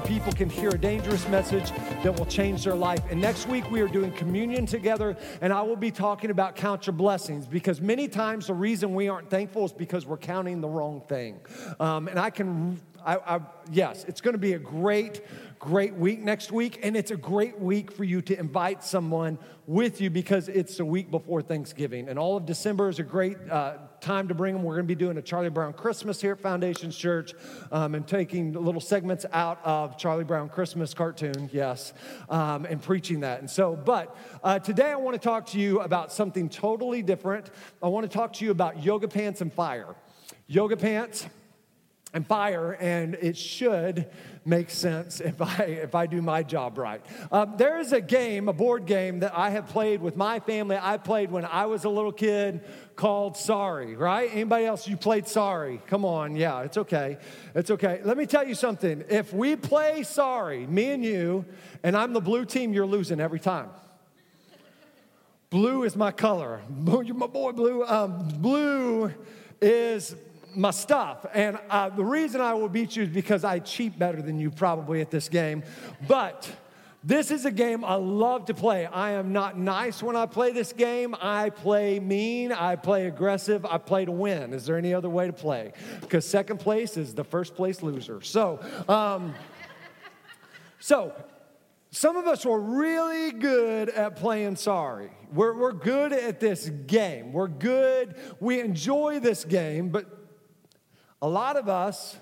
People can hear a dangerous message that will change their life. And next week we are doing communion together, and I will be talking about count your blessings because many times the reason we aren't thankful is because we're counting the wrong thing. Um, and I can, I, I, yes, it's going to be a great great week next week, and it's a great week for you to invite someone with you because it's the week before Thanksgiving. And all of December is a great uh, time to bring them. We're going to be doing a Charlie Brown Christmas here at Foundations Church um, and taking little segments out of Charlie Brown Christmas cartoon, yes, um, and preaching that. And so, but uh, today I want to talk to you about something totally different. I want to talk to you about yoga pants and fire. Yoga pants and fire, and it should make sense if I if I do my job right. Um, there is a game, a board game that I have played with my family. I played when I was a little kid called Sorry. Right? Anybody else? You played Sorry? Come on, yeah, it's okay, it's okay. Let me tell you something. If we play Sorry, me and you, and I'm the blue team, you're losing every time. Blue is my color. You're my boy, Blue. Um, blue is my stuff. And uh, the reason I will beat you is because I cheat better than you probably at this game. But this is a game I love to play. I am not nice when I play this game. I play mean, I play aggressive, I play to win. Is there any other way to play? Because second place is the first place loser. So, um, so some of us are really good at playing sorry. We're, we're good at this game. We're good. We enjoy this game, but a lot of us,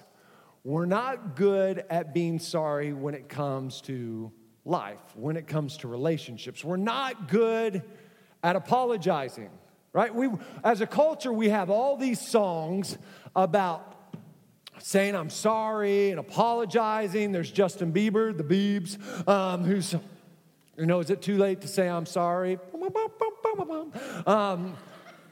we're not good at being sorry when it comes to life, when it comes to relationships. We're not good at apologizing, right? We, as a culture, we have all these songs about saying I'm sorry and apologizing. There's Justin Bieber, the Biebs, um, who's, you know, is it too late to say I'm sorry? Um,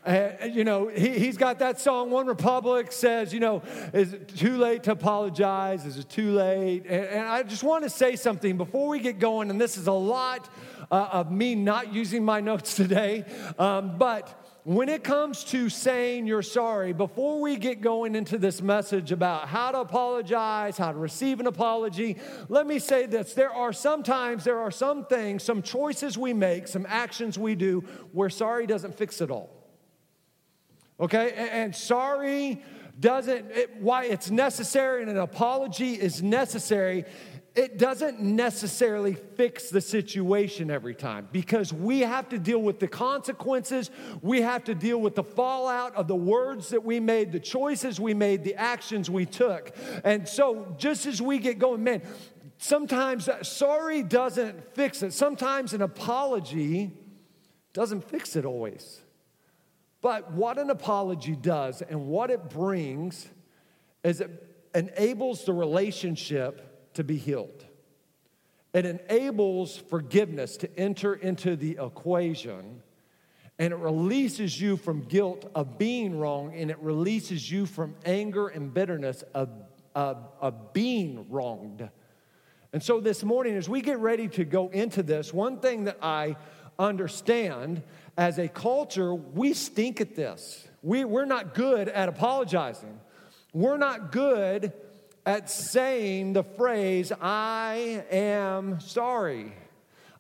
uh, you know, he, he's got that song, OneRepublic says, you know, is it too late to apologize? Is it too late? And, and I just want to say something before we get going, and this is a lot uh, of me not using my notes today, um, but when it comes to saying you're sorry, before we get going into this message about how to apologize, how to receive an apology, let me say this. There are sometimes, there are some things, some choices we make, some actions we do where sorry doesn't fix it all. Okay? And sorry doesn't, it, why it's necessary and an apology is necessary, it doesn't necessarily fix the situation every time because we have to deal with the consequences. We have to deal with the fallout of the words that we made, the choices we made, the actions we took. And so, just as we get going, man, sometimes sorry doesn't fix it. Sometimes an apology doesn't fix it always. But what an apology does and what it brings is it enables the relationship to be healed. It enables forgiveness to enter into the equation and it releases you from guilt of being wrong and it releases you from anger and bitterness of, of, of being wronged. And so this morning, as we get ready to go into this, one thing that I understand as a culture, we stink at this. We, we're not good at apologizing. We're not good at saying the phrase, I am sorry.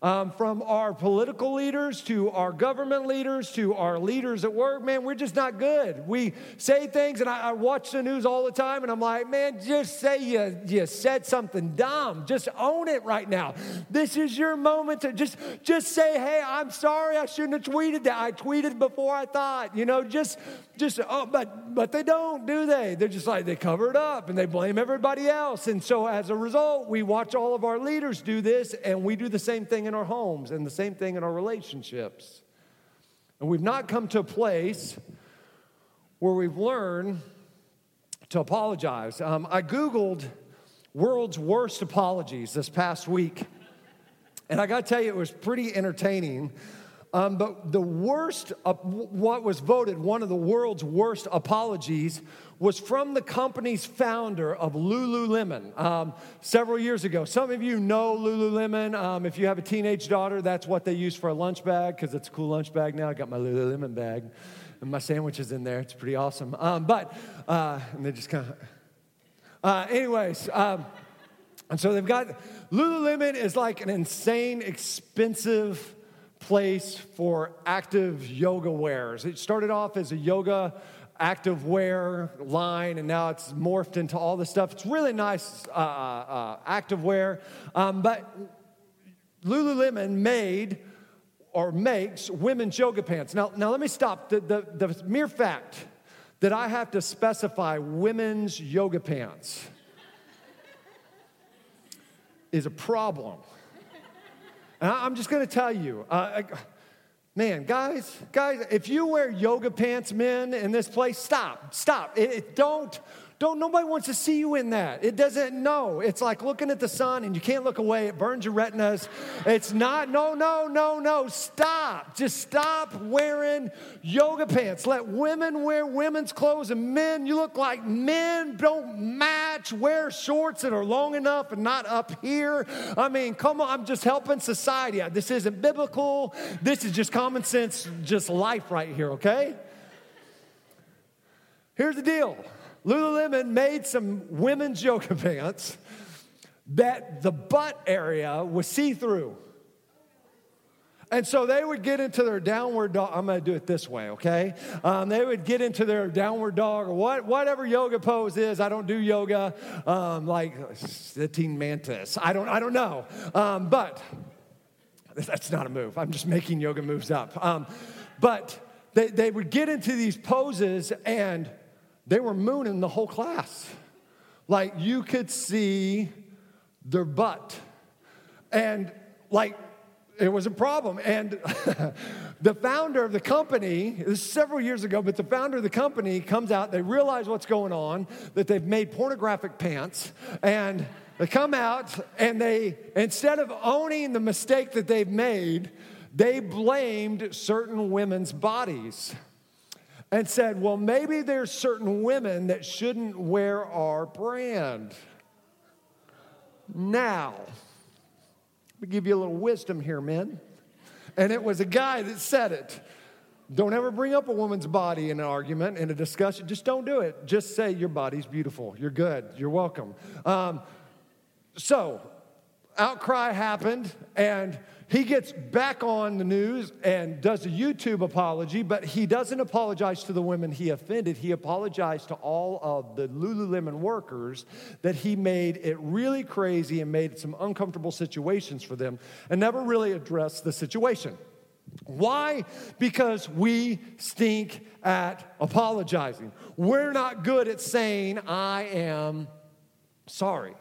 Um, from our political leaders to our government leaders to our leaders at work, man, we're just not good. We say things, and I, I watch the news all the time, and I'm like, man, just say you, you said something dumb. Just own it right now. This is your moment to just, just say, hey, I'm sorry, I shouldn't have tweeted that. I tweeted before I thought, you know, just, just, oh, but, but they don't, do they? They're just like, they cover it up and they blame everybody else. And so as a result, we watch all of our leaders do this, and we do the same thing in our homes and the same thing in our relationships. And we've not come to a place where we've learned to apologize. Um, I Googled world's worst apologies this past week. And I got to tell you, it was pretty entertaining. Um, but the worst, uh, what was voted one of the world's worst apologies was from the company's founder of Lululemon um, several years ago. Some of you know Lululemon. Um, if you have a teenage daughter, that's what they use for a lunch bag because it's a cool lunch bag now. I got my Lululemon bag and my sandwiches in there. It's pretty awesome. Um, but, uh, and they just kind of, uh, anyways, um, and so they've got Lululemon is like an insane, expensive place for active yoga wears. It started off as a yoga active wear line, and now it's morphed into all this stuff. It's really nice uh, uh, uh, active wear. Um, but Lululemon made or makes women's yoga pants. Now, now let me stop. The, the, the mere fact that I have to specify women's yoga pants is a problem. And I'm just going to tell you. Uh, Man, guys, guys, if you wear yoga pants, men, in this place, stop, stop. It, it, don't, don't, nobody wants to see you in that. It doesn't, no. It's like looking at the sun and you can't look away. It burns your retinas. It's not, no, no, no, no. Stop. Just stop wearing yoga pants. Let women wear women's clothes and men, you look like men. Don't match. Wear shorts that are long enough and not up here. I mean, come on. I'm just helping society. This isn't biblical. This is just common sense, just life right here, okay? Here's the deal. Lululemon made some women's yoga pants that the butt area was see through. And so they would get into their downward dog. I'm going to do it this way, okay? Um, they would get into their downward dog or what, whatever yoga pose is. I don't do yoga, um, like sitting mantis. I don't, I don't know. Um, but that's not a move. I'm just making yoga moves up. Um, but they, they would get into these poses and they were mooning the whole class. Like you could see their butt. And like it was a problem. And the founder of the company, this is several years ago, but the founder of the company comes out, they realize what's going on, that they've made pornographic pants, and they come out and they, instead of owning the mistake that they've made, they blamed certain women's bodies and said, Well, maybe there's certain women that shouldn't wear our brand. Now, let me give you a little wisdom here, men. And it was a guy that said it. Don't ever bring up a woman's body in an argument, in a discussion. Just don't do it. Just say, Your body's beautiful. You're good. You're welcome. Um, so, outcry happened, and he gets back on the news and does a YouTube apology, but he doesn't apologize to the women he offended. He apologized to all of the Lululemon workers that he made it really crazy and made some uncomfortable situations for them and never really addressed the situation. Why? Because we stink at apologizing. We're not good at saying, I am sorry.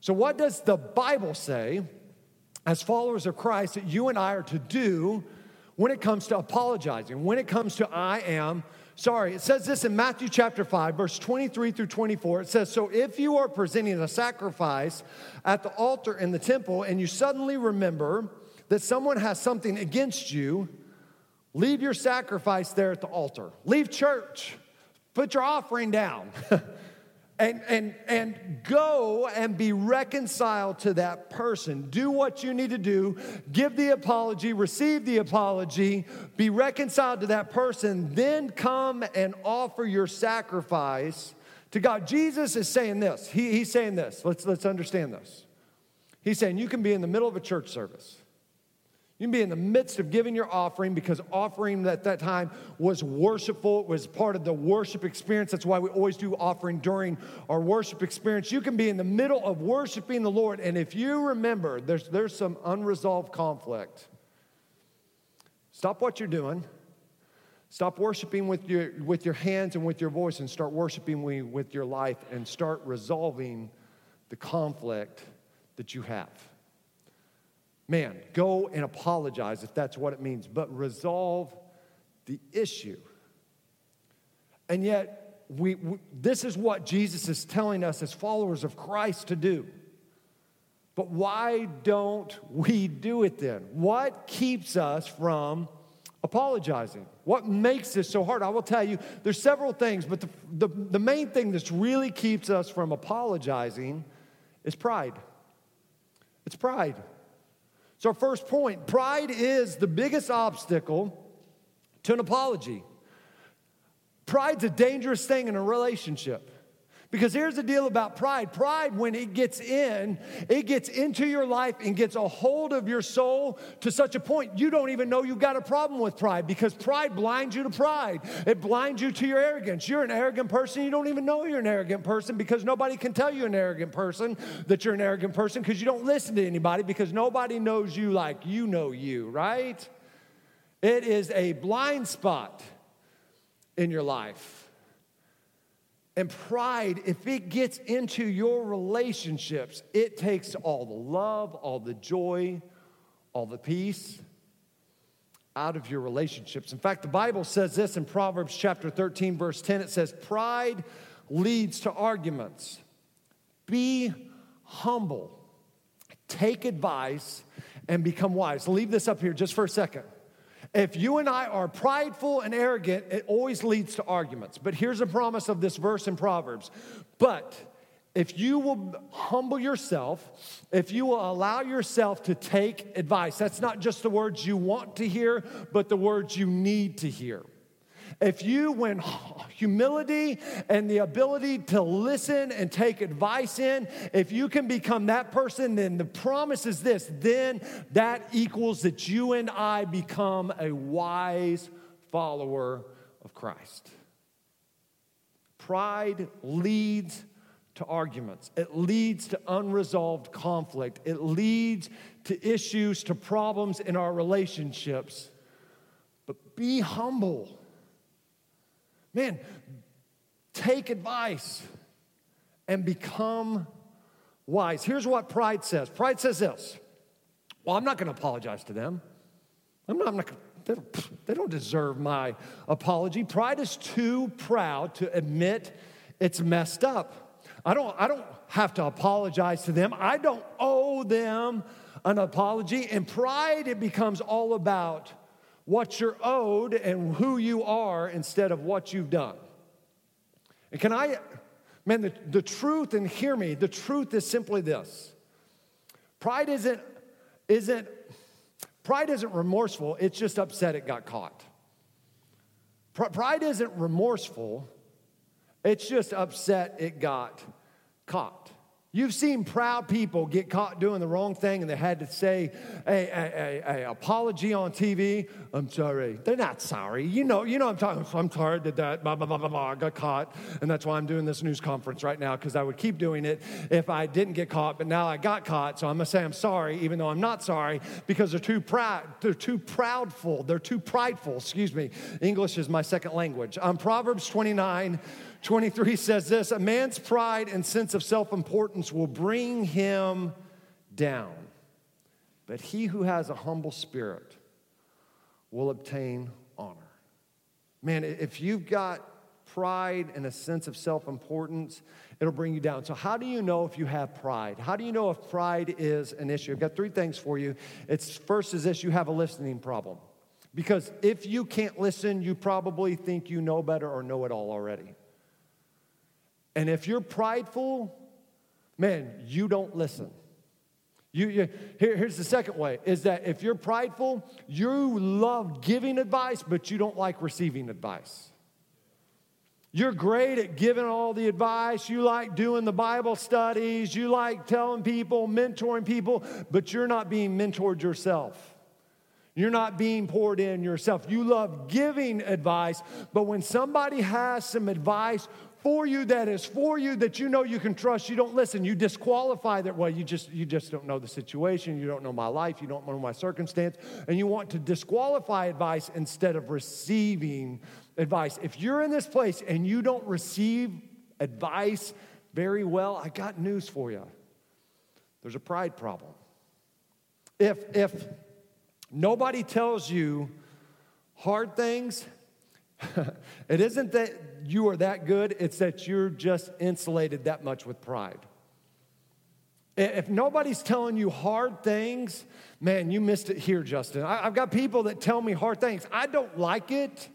So, what does the Bible say as followers of Christ that you and I are to do when it comes to apologizing, when it comes to I am sorry. It says this in Matthew chapter 5, verse 23 through 24. It says, So if you are presenting a sacrifice at the altar in the temple and you suddenly remember that someone has something against you, leave your sacrifice there at the altar. Leave church. Put your offering down. and, and, and go and be reconciled to that person. Do what you need to do. Give the apology, receive the apology, be reconciled to that person, then come and offer your sacrifice to God. Jesus is saying this. He, he's saying this. Let's, let's understand this. He's saying you can be in the middle of a church service You can be in the midst of giving your offering because offering at that time was worshipful. It was part of the worship experience. That's why we always do offering during our worship experience. You can be in the middle of worshiping the Lord, and if you remember there's, there's some unresolved conflict, stop what you're doing. Stop worshiping with your, with your hands and with your voice and start worshiping with your life and start resolving the conflict that you have. Man, go and apologize if that's what it means, but resolve the issue. And yet, we, we, this is what Jesus is telling us as followers of Christ to do. But why don't we do it then? What keeps us from apologizing? What makes this so hard? I will tell you, there's several things, but the, the, the main thing that really keeps us from apologizing is pride. It's pride. So, first point pride is the biggest obstacle to an apology. Pride's a dangerous thing in a relationship. Because here's the deal about pride pride, when it gets in, it gets into your life and gets a hold of your soul to such a point you don't even know you've got a problem with pride because pride blinds you to pride. It blinds you to your arrogance. You're an arrogant person, you don't even know you're an arrogant person because nobody can tell you an arrogant person that you're an arrogant person because you don't listen to anybody because nobody knows you like you know you, right? It is a blind spot in your life. And pride, if it gets into your relationships, it takes all the love, all the joy, all the peace out of your relationships. In fact, the Bible says this in Proverbs chapter 13, verse 10 it says, Pride leads to arguments. Be humble, take advice, and become wise. Leave this up here just for a second. If you and I are prideful and arrogant, it always leads to arguments. But here's a promise of this verse in Proverbs. But if you will humble yourself, if you will allow yourself to take advice, that's not just the words you want to hear, but the words you need to hear. If you, when humility and the ability to listen and take advice in, if you can become that person, then the promise is this then that equals that you and I become a wise follower of Christ. Pride leads to arguments. It leads to unresolved conflict. It leads to issues, to problems in our relationships. But be humble. Man, take advice and become wise. Here's what pride says pride says this Well, I'm not going to apologize to them. I'm not, I'm not don't, they don't deserve my apology. Pride is too proud to admit it's messed up. I don't, I don't have to apologize to them. I don't owe them an apology. And pride, it becomes all about what you're owed and who you are instead of what you've done. And can I, man, the, the truth, and hear me, the truth is simply this pride isn't, isn't, pride isn't remorseful, it's just upset it got caught. Pride isn't remorseful, it's just upset it got caught. You've seen proud people get caught doing the wrong thing and they had to say a, a, a, a, apology on TV. I'm sorry. They're not sorry. You know, you know I'm talking. I'm sorry, did that, blah, blah, blah, blah, blah. I got caught. And that's why I'm doing this news conference right now because I would keep doing it if I didn't get caught. But now I got caught. So I'm going to say I'm sorry, even though I'm not sorry because they're too proud. They're too proudful. They're too prideful. Excuse me. English is my second language. Um, Proverbs 29 23 says this A man's pride and sense of self importance will bring him down, but he who has a humble spirit will obtain honor. Man, if you've got pride and a sense of self importance, it'll bring you down. So, how do you know if you have pride? How do you know if pride is an issue? I've got three things for you. It's first is this you have a listening problem. Because if you can't listen, you probably think you know better or know it all already. And if you're prideful, man, you don't listen. You, you, here, here's the second way is that if you're prideful, you love giving advice, but you don't like receiving advice. You're great at giving all the advice. You like doing the Bible studies. You like telling people, mentoring people, but you're not being mentored yourself. You're not being poured in yourself. You love giving advice, but when somebody has some advice for you that is for you that you know you can trust, you don't listen. You disqualify that. Well, you just you just don't know the situation. You don't know my life. You don't know my circumstance, and you want to disqualify advice instead of receiving advice. If you're in this place and you don't receive advice very well, I got news for you. There's a pride problem. If if nobody tells you hard things, it isn't that you are that good, it's that you're just insulated that much with pride. If nobody's telling you hard things, man, you missed it here, Justin. I've got people that tell me hard things. I don't like it,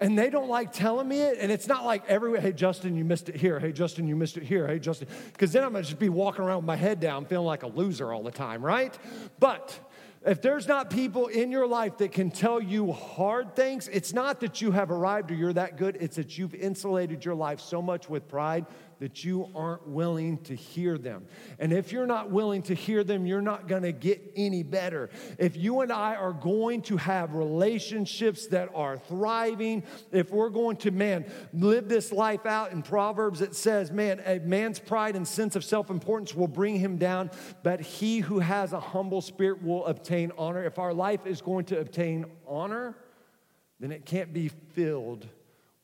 and they don't like telling me it. And it's not like every, hey, Justin, you missed it here. Hey, Justin, you missed it here. Hey, Justin. Because then I'm gonna just be walking around with my head down, feeling like a loser all the time, right? But if there's not people in your life that can tell you hard things, it's not that you have arrived or you're that good, it's that you've insulated your life so much with pride that you aren't willing to hear them. And if you're not willing to hear them, you're not going to get any better. If you and I are going to have relationships that are thriving, if we're going to, man, live this life out in Proverbs, it says, man, a man's pride and sense of self importance will bring him down, but he who has a humble spirit will obtain honor. If our life is going to obtain honor, then it can't be filled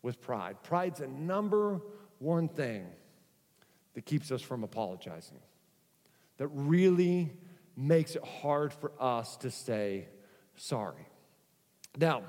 with pride. Pride's a number one thing that keeps us from apologizing, that really makes it hard for us to say sorry. Now,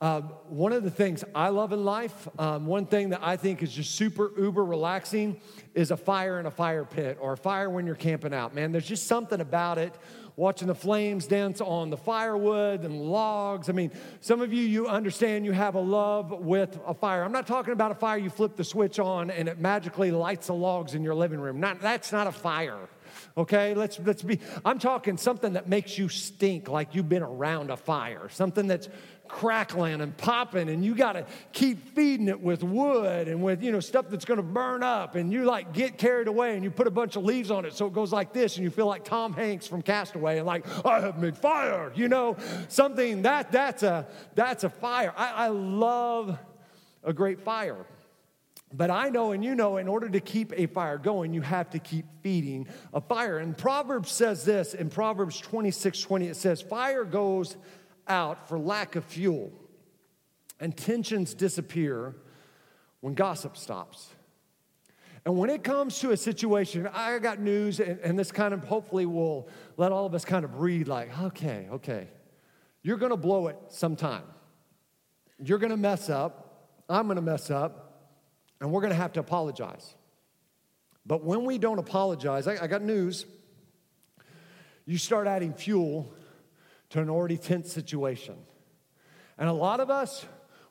uh, one of the things I love in life, um, one thing that I think is just super uber relaxing is a fire in a fire pit or a fire when you're camping out. Man, there's just something about it watching the flames dance on the firewood and logs. I mean, some of you, you understand you have a love with a fire. I'm not talking about a fire you flip the switch on and it magically lights the logs in your living room. Not, that's not a fire. Okay, let's let's be. I'm talking something that makes you stink like you've been around a fire. Something that's crackling and popping and you got to keep feeding it with wood and with you know stuff that's going to burn up and you like get carried away and you put a bunch of leaves on it so it goes like this and you feel like Tom Hanks from Castaway and like I have made fire you know? Something that that's a that's a fire. I, I love a great fire. But I know and you know, in order to keep a fire going, you have to keep feeding a fire. And Proverbs says this in Proverbs 26 20, it says, Fire goes out for lack of fuel. And tensions disappear when gossip stops. And when it comes to a situation, I got news, and, and, this kind of hopefully will let all of us kind of breathe like, okay, okay, you're gonna blow it sometime. You're gonna mess up, I'm gonna mess up, and we're gonna have to apologize. But when we don't apologize, I, I got news, you start adding fuel to an already tense situation. And a lot of us,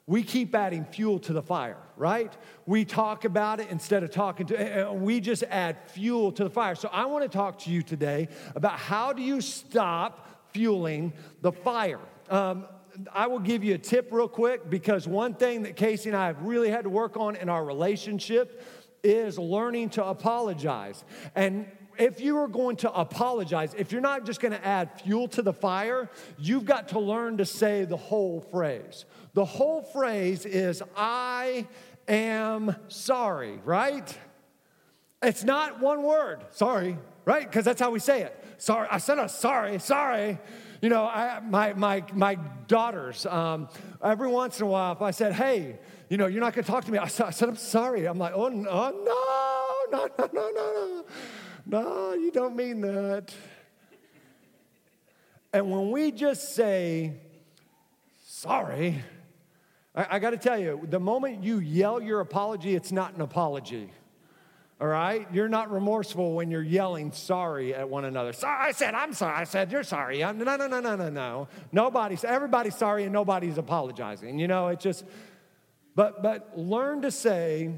we keep adding fuel to the fire, right? We talk about it instead of talking to we just add fuel to the fire. So I want to talk to you today about how do you stop fueling the fire. Um, I will give you a tip real quick because one thing that Casey and I have really had to work on in our relationship is learning to apologize. And if you are going to apologize, if you're not just going to add fuel to the fire, you've got to learn to say the whole phrase. The whole phrase is, I am sorry, right? It's not one word, sorry, right? Because that's how we say it. Sorry, I said a sorry, sorry. You know, I, my, my, my daughters, um, every once in a while, if I said, hey, you know, you're not going to talk to me, I said, I'm sorry. I'm like, oh, no, no, no, no, no, no. No, you don't mean that. And when we just say, sorry, I, I got to tell you, the moment you yell your apology, it's not an apology. All right? You're not remorseful when you're yelling sorry at one another. Sorry, I said, I'm sorry. I said, you're sorry. no, no, no, no, no, no. Nobody's, everybody's sorry and nobody's apologizing. You know, it just, but, but learn to say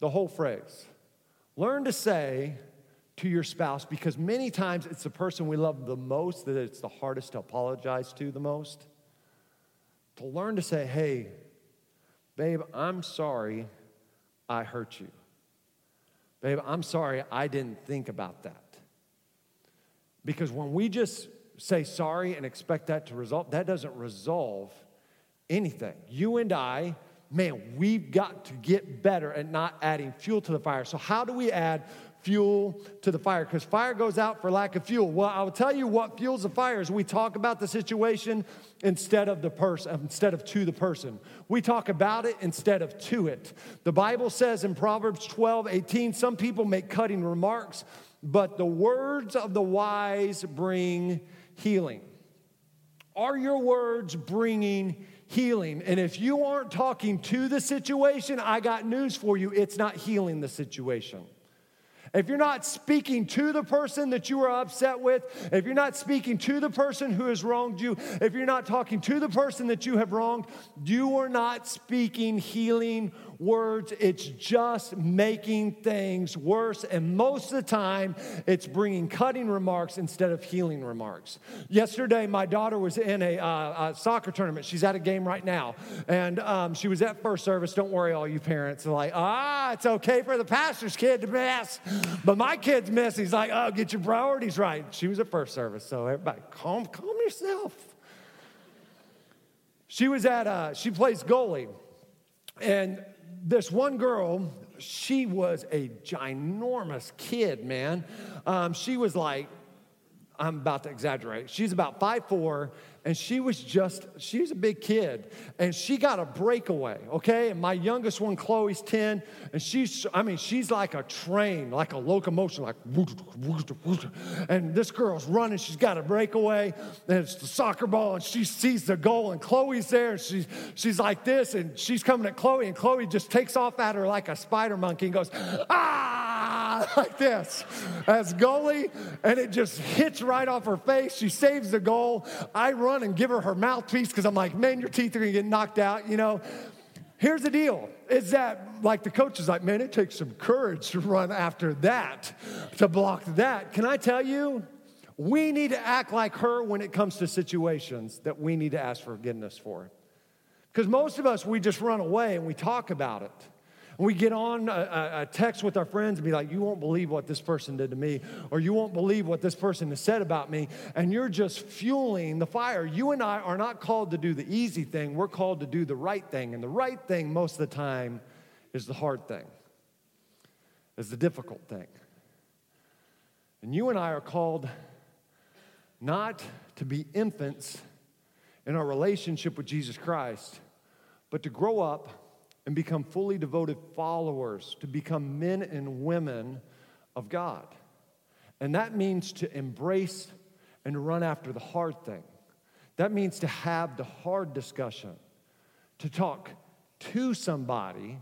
the whole phrase. Learn to say, to your spouse because many times it's the person we love the most that it's the hardest to apologize to the most. To learn to say, hey, babe, I'm sorry I hurt you. Babe, I'm sorry I didn't think about that. Because when we just say sorry and expect that to resolve. That doesn't resolve anything. You and I, man, we've got to get better at not adding fuel to the fire. So, how do we add fuel to the fire? Because fire goes out for lack of fuel. Well, I will tell you what fuels the fire is we talk about the situation instead of the person, um, instead of to the person. We talk about it instead of to it. The Bible says in Proverbs 12, 18, some people make cutting remarks, but the words of the wise bring healing. Are your words bringing healing? And if you aren't talking to the situation, I got news for you it's not healing the situation. If you're not speaking to the person that you are upset with, if you're not speaking to the person who has wronged you, if you're not talking to the person that you have wronged, you are not speaking healing words. It's just making things worse. And most of the time, it's bringing cutting remarks instead of healing remarks. Yesterday, my daughter was in a, uh, a soccer tournament. She's at a game right now. And um, she was at first service. Don't worry, all you parents are like, ah, it's okay for the pastor's kid to miss. But my kid's miss. He's like, oh, get your priorities right. She was at first service. So everybody, calm, calm yourself. She was at, uh, she plays goalie. And this one girl, she was a ginormous kid, man. Um, she was like, I'm about to exaggerate. She's about five four, and she was just, she was a big kid, and she got a breakaway, okay? And my youngest one, Chloe's 10, and she's, I mean, she's like a train, like a locomotion, like, and this girl's running, she's got a breakaway, and it's the soccer ball, and she sees the goal, and Chloe's there, and she's, she's like this, and she's coming at Chloe, and Chloe just takes off at her like a spider monkey and goes, ah, like this, as goalie, and it just hits right off her face. She saves the goal. I run and give her her mouthpiece because I'm like, man, your teeth are gonna get knocked out, you know. Here's the deal is that, like the coach is like, man, it takes some courage to run after that, to block that. Can I tell you? We need to act like her when it comes to situations that we need to ask forgiveness for. Because most of us, we just run away and we talk about it. We get on a, a, text with our friends and be like, You won't believe what this person did to me, or you won't believe what this person has said about me. And you're just fueling the fire. You and I are not called to do the easy thing, we're called to do the right thing. And the right thing, most of the time, is the hard thing, is the difficult thing. And you and I are called not to be infants in our relationship with Jesus Christ, but to grow up and become fully devoted followers, to become men and women of God. And that means to embrace and run after the hard thing. That means to have the hard discussion, to talk to somebody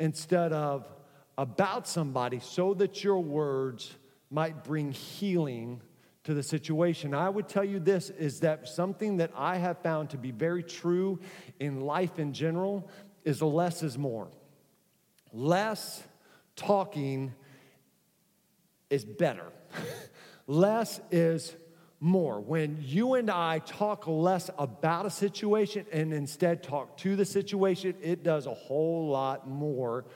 instead of about somebody so that your words might bring healing to the situation. I would tell you this is that something that I have found to be very true in life in general is less is more. Less talking is better. less is more. When you and I talk less about a situation and instead talk to the situation, it does a whole lot more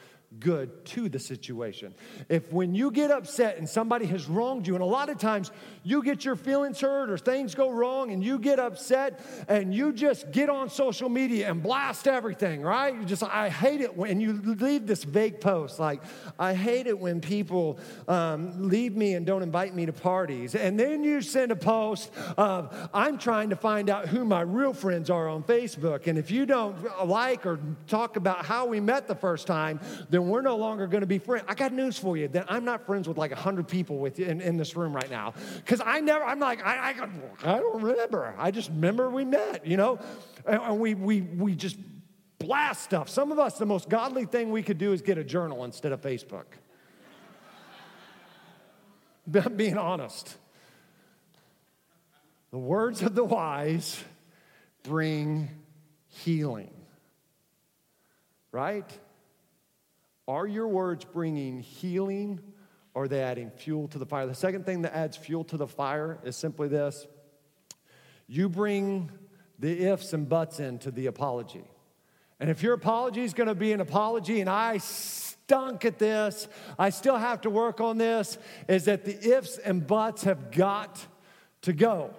good to the situation. If when you get upset and somebody has wronged you, and a lot of times you get your feelings hurt or things go wrong and you get upset and you just get on social media and blast everything, right? You just, I hate it when you leave this vague post like, I hate it when people um, leave me and don't invite me to parties. And then you send a post of, I'm trying to find out who my real friends are on Facebook. And if you don't like or talk about how we met the first time, then then we're no longer going to be friends. I got news for you. That I'm not friends with like 100 people with in, in this room right now. Because I never, I'm like, I, I, I don't remember. I just remember we met, you know? And we, we, we just blast stuff. Some of us, the most godly thing we could do is get a journal instead of Facebook. Being honest. The words of the wise bring healing. Right? Are your words bringing healing or are they adding fuel to the fire? The second thing that adds fuel to the fire is simply this you bring the ifs and buts into the apology. And if your apology is going to be an apology, and I stunk at this, I still have to work on this, is that the ifs and buts have got to go.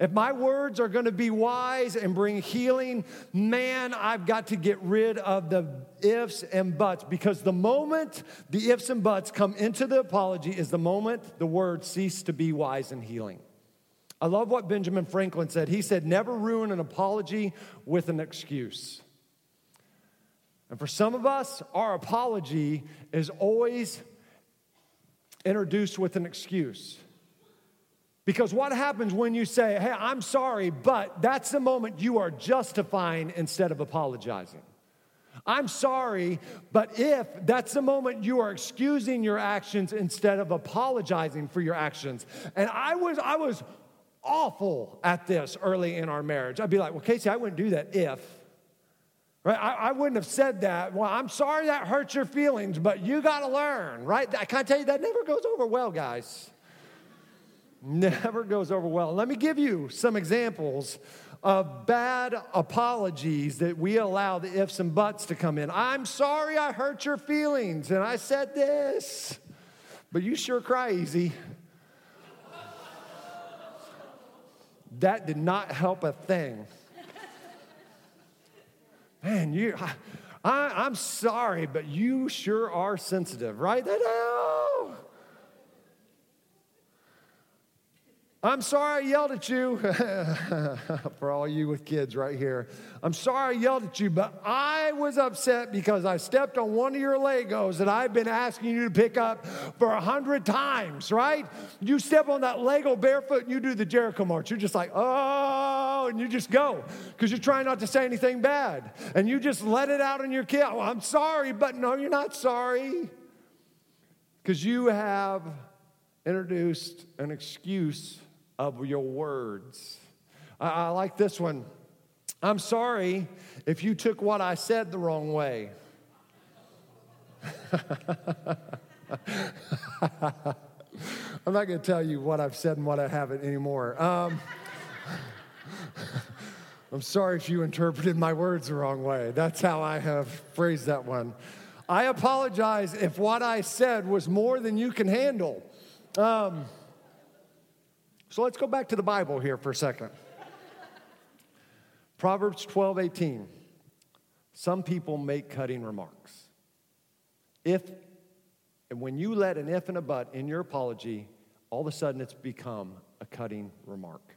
If my words are going to be wise and bring healing, man, I've got to get rid of the ifs and buts because the moment the ifs and buts come into the apology is the moment the words cease to be wise and healing. I love what Benjamin Franklin said. He said, Never ruin an apology with an excuse. And for some of us, our apology is always introduced with an excuse. Because what happens when you say, hey, I'm sorry, but that's the moment you are justifying instead of apologizing. I'm sorry, but if that's the moment you are excusing your actions instead of apologizing for your actions. And I was, I was awful at this early in our marriage. I'd be like, well, Casey, I wouldn't do that if. Right? I, I wouldn't have said that. Well, I'm sorry that hurts your feelings, but you got to learn, right? I can't tell you that never goes over well, guys. Never goes over well. Let me give you some examples of bad apologies that we allow the ifs and buts to come in. I'm sorry I hurt your feelings and I said this, but you sure cry easy. That did not help a thing. Man, you, I, I, am sorry, but you sure are sensitive, right? That, oh, I'm sorry I yelled at you. For all you with kids right here. I'm sorry I yelled at you, but I was upset because I stepped on one of your Legos that I've been asking you to pick up for a hundred times, right? You step on that Lego barefoot and you do the Jericho march. You're just like, oh, and you just go because you're trying not to say anything bad. And you just let it out on your kid. Oh, I'm sorry, but no, you're not sorry because you have introduced an excuse of your words. I, I like this one. I'm sorry if you took what I said the wrong way. I'm not going to tell you what I've said and what I haven't anymore. Um, I'm sorry if you interpreted my words the wrong way. That's how I have phrased that one. I apologize if what I said was more than you can handle. Um, so let's go back to the Bible here for a second. Proverbs 12, 18. Some people make cutting remarks. If, and when you let an if and a but in your apology, all of a sudden it's become a cutting remark.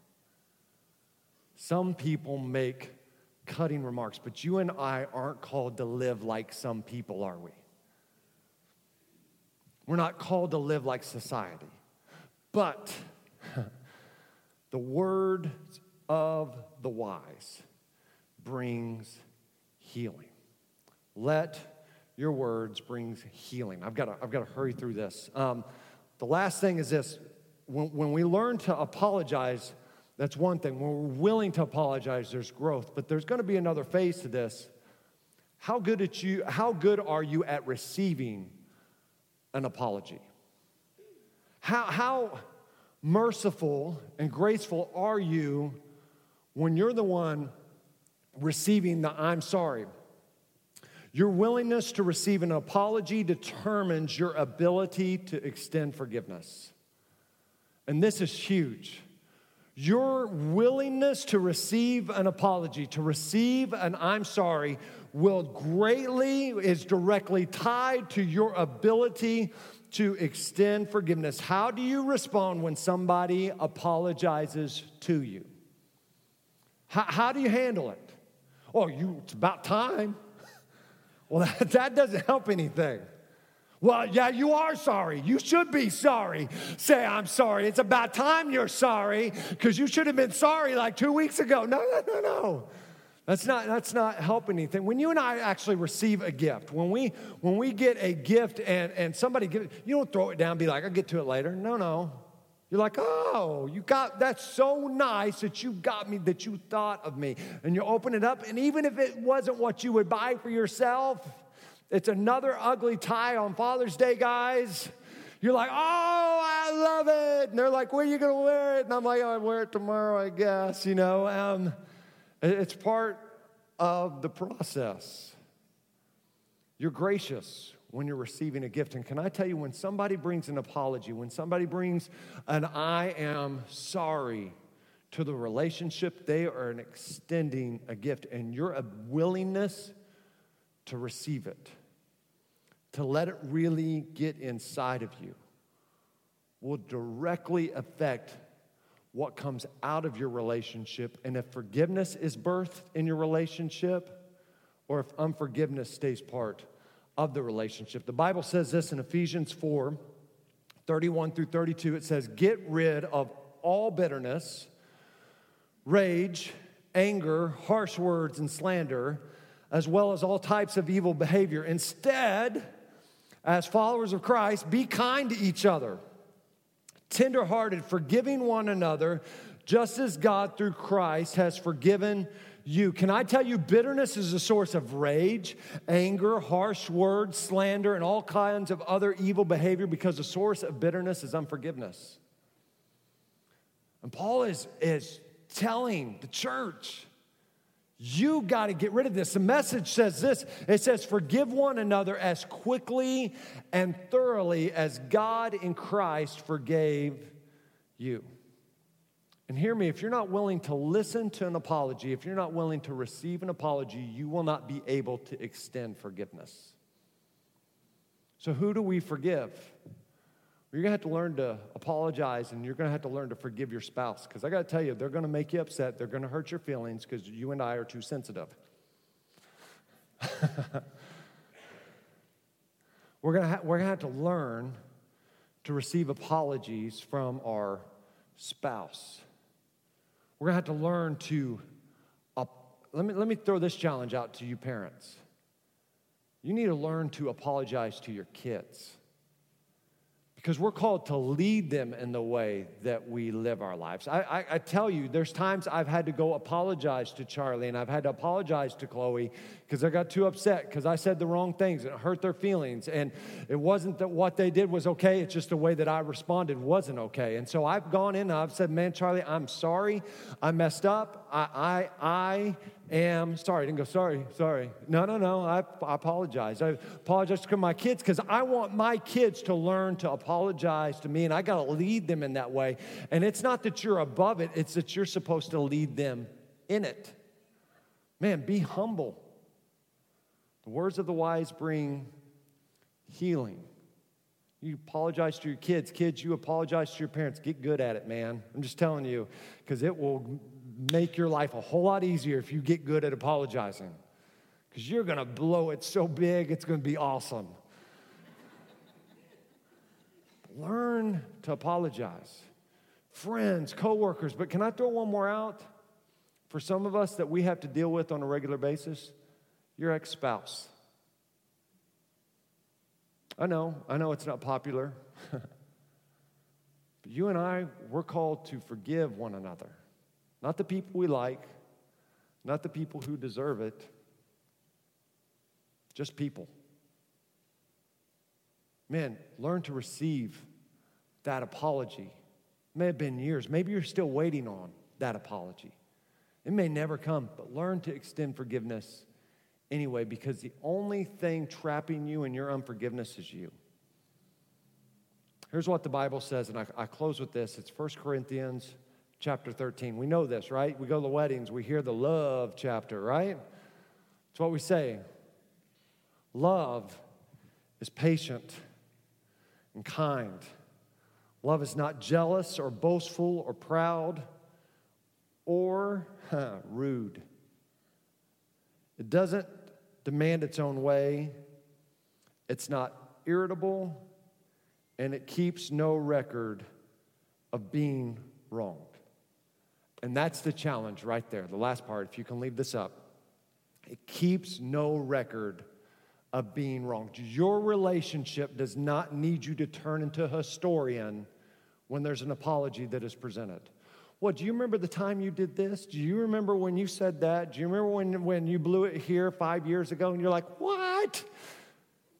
Some people make cutting remarks, but you and I aren't called to live like some people, are we? We're not called to live like society. But The word of the wise brings healing. Let your words bring healing. I've got to, I've got to hurry through this. Um, the last thing is this when, when we learn to apologize, that's one thing. When we're willing to apologize, there's growth. But there's going to be another phase to this. How good, at you, how good are you at receiving an apology? How, how, merciful and graceful are you when you're the one receiving the I'm sorry? Your willingness to receive an apology determines your ability to extend forgiveness. And this is huge. Your willingness to receive an apology, to receive an I'm sorry, will greatly, is directly tied to your ability to extend forgiveness. How do you respond when somebody apologizes to you? How, how do you handle it? Oh, you, it's about time. Well, that, that doesn't help anything. Well, yeah, you are sorry. You should be sorry. Say, I'm sorry. It's about time you're sorry because you should have been sorry like two weeks ago. No, no, no, no. That's not, that's not helping anything. When you and I actually receive a gift, when we, when we get a gift and, and somebody gives it, you don't throw it down be like, I'll get to it later. No, no. You're like, oh, you got that's so nice that you got me, that you thought of me. And you open it up, and even if it wasn't what you would buy for yourself, it's another ugly tie on Father's Day, guys. You're like, oh, I love it. And they're like, where are you going to wear it? And I'm like, oh, I wear it tomorrow, I guess, you know. Um, it's part of the process. You're gracious when you're receiving a gift. And can I tell you, when somebody brings an apology, when somebody brings an I am sorry to the relationship, they are extending a gift, and your willingness to receive it, to let it really get inside of you, will directly affect what comes out of your relationship. And if forgiveness is birthed in your relationship, or if unforgiveness stays part of the relationship. The Bible says this in Ephesians 4 31 through 32. It says, Get rid of all bitterness, rage, anger, harsh words, and slander, as well as all types of evil behavior. Instead, as followers of Christ, be kind to each other, tenderhearted, forgiving one another, just as God through Christ has forgiven you. Can I tell you, bitterness is a source of rage, anger, harsh words, slander, and all kinds of other evil behavior because the source of bitterness is unforgiveness. And Paul is, is telling the church, you got to get rid of this. The message says this it says, Forgive one another as quickly and thoroughly as God in Christ forgave you. And hear me, if you're not willing to listen to an apology, if you're not willing to receive an apology, you will not be able to extend forgiveness. So, who do we forgive? You're gonna have to learn to apologize and you're gonna have to learn to forgive your spouse. Because I gotta tell you, they're gonna make you upset, they're gonna hurt your feelings because you and I are too sensitive. we're, gonna ha- we're gonna have to learn to receive apologies from our spouse. We're to have to learn to, let, me, let me throw this challenge out to you parents. You need to learn to apologize to your kids because we're called to lead them in the way that we live our lives. I, I, I, tell you, there's times I've had to go apologize to Charlie and I've had to apologize to Chloe because I got too upset because I said the wrong things and it hurt their feelings. And it wasn't that what they did was okay, it's just the way that I responded wasn't okay. And so I've gone in and I've said, Man, Charlie, I'm sorry. I messed up. I, I, I am sorry. I didn't go, sorry, sorry. No, no, no. I, I apologize. I apologize to my kids because I want my kids to learn to apologize to me, and I got to lead them in that way. And it's not that you're above it, it's that you're supposed to lead them in it. Man, be humble. The words of the wise bring healing. You apologize to your kids. Kids, you apologize to your parents. Get good at it, man. I'm just telling you, because it will make your life a whole lot easier if you get good at apologizing. Because you're going to blow it so big, it's going to be awesome. Learn to apologize. Friends, coworkers, but can I throw one more out? For some of us that we have to deal with on a regular basis, your ex spouse. I know, I know it's not popular. but you and I, we're called to forgive one another. Not the people we like, not the people who deserve it, just people. Man, learn to receive that apology. It may have been years. Maybe you're still waiting on that apology. It may never come, but learn to extend forgiveness anyway because the only thing trapping you in your unforgiveness is you. Here's what the Bible says, and I, I close with this. It's 1 Corinthians chapter 13. We know this, right? We go to the weddings, we hear the love chapter, right? It's what we say. Love is patient and kind. Love is not jealous or boastful or proud or huh, rude. It doesn't demand its own way. It's not irritable and it keeps no record of being wrong. And that's the challenge right there, the last part, if you can leave this up. It keeps no record of being wrong. Your relationship does not need you to turn into a historian when there's an apology that is presented. What, do you remember the time you did this? Do you remember when you said that? Do you remember when, when you blew it here five years ago and you're like, what?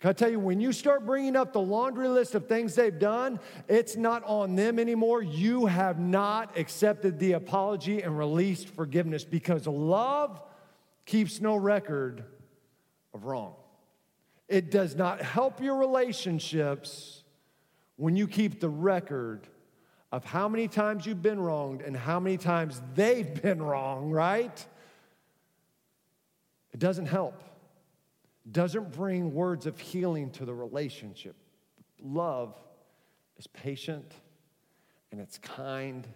Can I tell you, when you start bringing up the laundry list of things they've done, it's not on them anymore. You have not accepted the apology and released forgiveness because love keeps no record of wrong. It does not help your relationships when you keep the record of how many times you've been wronged and how many times they've been wrong, right? It doesn't help. Doesn't bring words of healing to the relationship. Love is patient and it's kind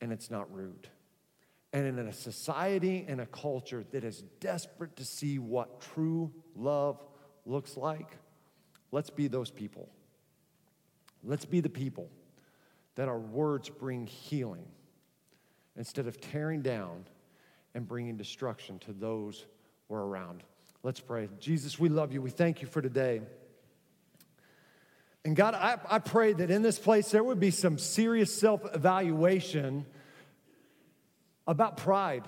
and it's not rude. And in a society and a culture that is desperate to see what true love looks like, let's be those people. Let's be the people that our words bring healing instead of tearing down and bringing destruction to those we're around. Let's pray. Jesus, we love you. We thank you for today. And God, I, I pray that in this place there would be some serious self evaluation about pride.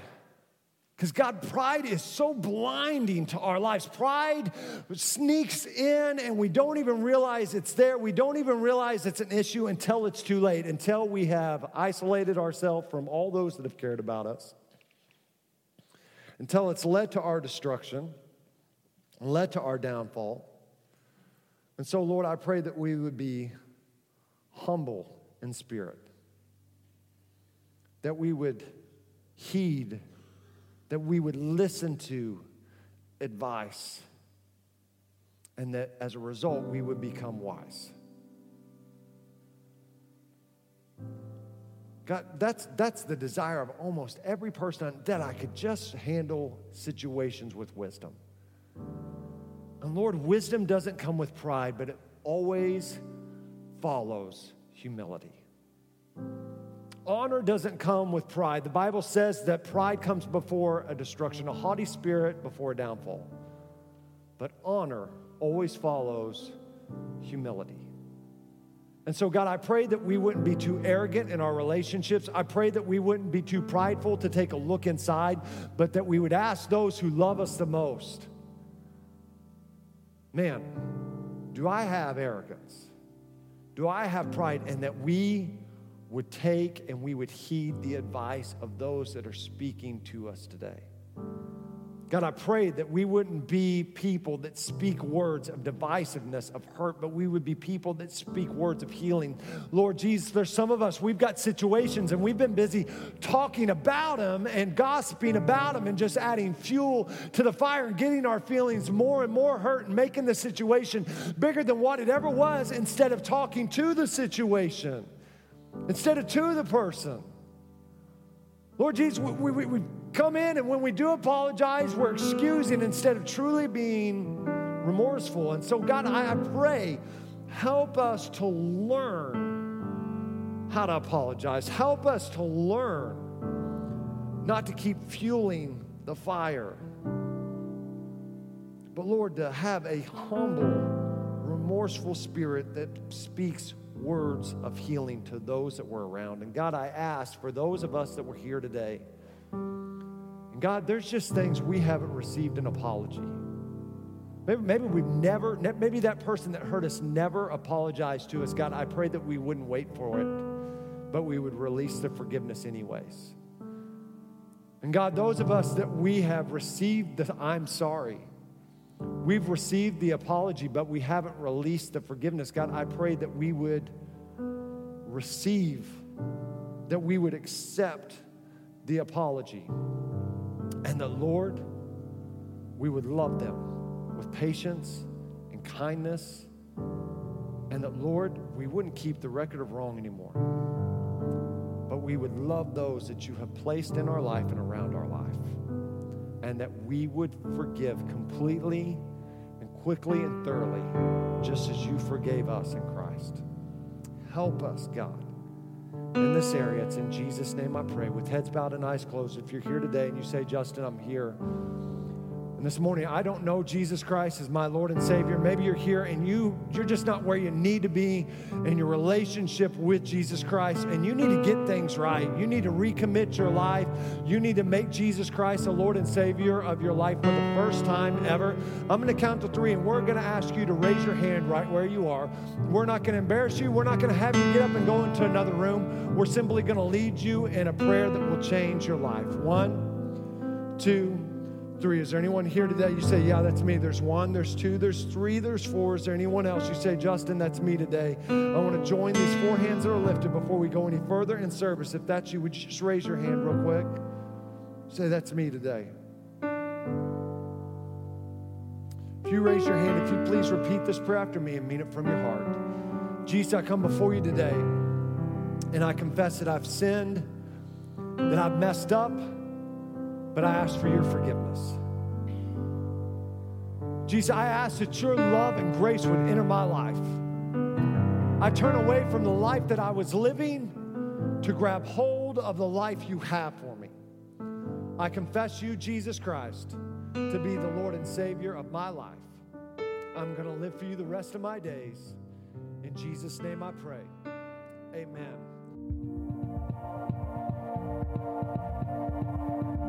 Because God, pride is so blinding to our lives. Pride sneaks in and we don't even realize it's there. We don't even realize it's an issue until it's too late, until we have isolated ourselves from all those that have cared about us, until it's led to our destruction, led to our downfall. And so, Lord, I pray that we would be humble in spirit, that we would heed that we would listen to advice, and that as a result, we would become wise. God, that's, that's the desire of almost every person that I could just handle situations with wisdom. And Lord, wisdom doesn't come with pride, but it always follows humility. Honor doesn't come with pride. The Bible says that pride comes before a destruction, a haughty spirit before a downfall. But honor always follows humility. And so, God, I pray that we wouldn't be too arrogant in our relationships. I pray that we wouldn't be too prideful to take a look inside, but that we would ask those who love us the most Man, do I have arrogance? Do I have pride? And that we would take and we would heed the advice of those that are speaking to us today. God, I pray that we wouldn't be people that speak words of divisiveness, of hurt, but we would be people that speak words of healing. Lord Jesus, there's some of us, we've got situations and we've been busy talking about them and gossiping about them and just adding fuel to the fire and getting our feelings more and more hurt and making the situation bigger than what it ever was instead of talking to the situation instead of to the person. Lord Jesus, we, we, we come in and when we do apologize, we're excusing instead of truly being remorseful. And so, God, I, pray, help us to learn how to apologize. Help us to learn not to keep fueling the fire, but Lord, to have a humble, remorseful spirit that speaks words of healing to those that were around. And God, I ask for those of us that were here today. God, there's just things we haven't received an apology. Maybe, maybe we've never, maybe that person that hurt us never apologized to us. God, I pray that we wouldn't wait for it, but we would release the forgiveness anyways. And God, those of us that we have received the I'm sorry, We've received the apology, but we haven't released the forgiveness. God, I pray that we would receive, that we would accept the apology, and the Lord, we would love them with patience and kindness, and that, Lord, we wouldn't keep the record of wrong anymore, but we would love those that you have placed in our life and around our life. And that we would forgive completely and quickly and thoroughly, just as you forgave us in Christ. Help us, God, in this area. It's in Jesus' name I pray. With heads bowed and eyes closed, if you're here today and you say, Justin, I'm here this morning, I don't know Jesus Christ as my Lord and Savior. Maybe you're here and you, you're just not where you need to be in your relationship with Jesus Christ, and you need to get things right. You need to recommit your life. You need to make Jesus Christ the Lord and Savior of your life for the first time ever. I'm going to count to three, and we're going to ask you to raise your hand right where you are. We're not going to embarrass you. We're not going to have you get up and go into another room. We're simply going to lead you in a prayer that will change your life. One, two, three. Is there anyone here today? You say, Yeah, that's me. There's one, there's two, there's three, there's four. Is there anyone else? You say, Justin, that's me today. I want to join these four hands that are lifted before we go any further in service. If that's you, would you just raise your hand real quick? Say, That's me today. If you raise your hand, if you please repeat this prayer after me and mean it from your heart. Jesus, I come before you today and I confess that I've sinned, that I've messed up but I ask for your forgiveness. Jesus, I ask that your love and grace would enter my life. I turn away from the life that I was living to grab hold of the life you have for me. I confess you, Jesus Christ, to be the Lord and Savior of my life. I'm going to live for you the rest of my days. In Jesus' name I pray. Amen.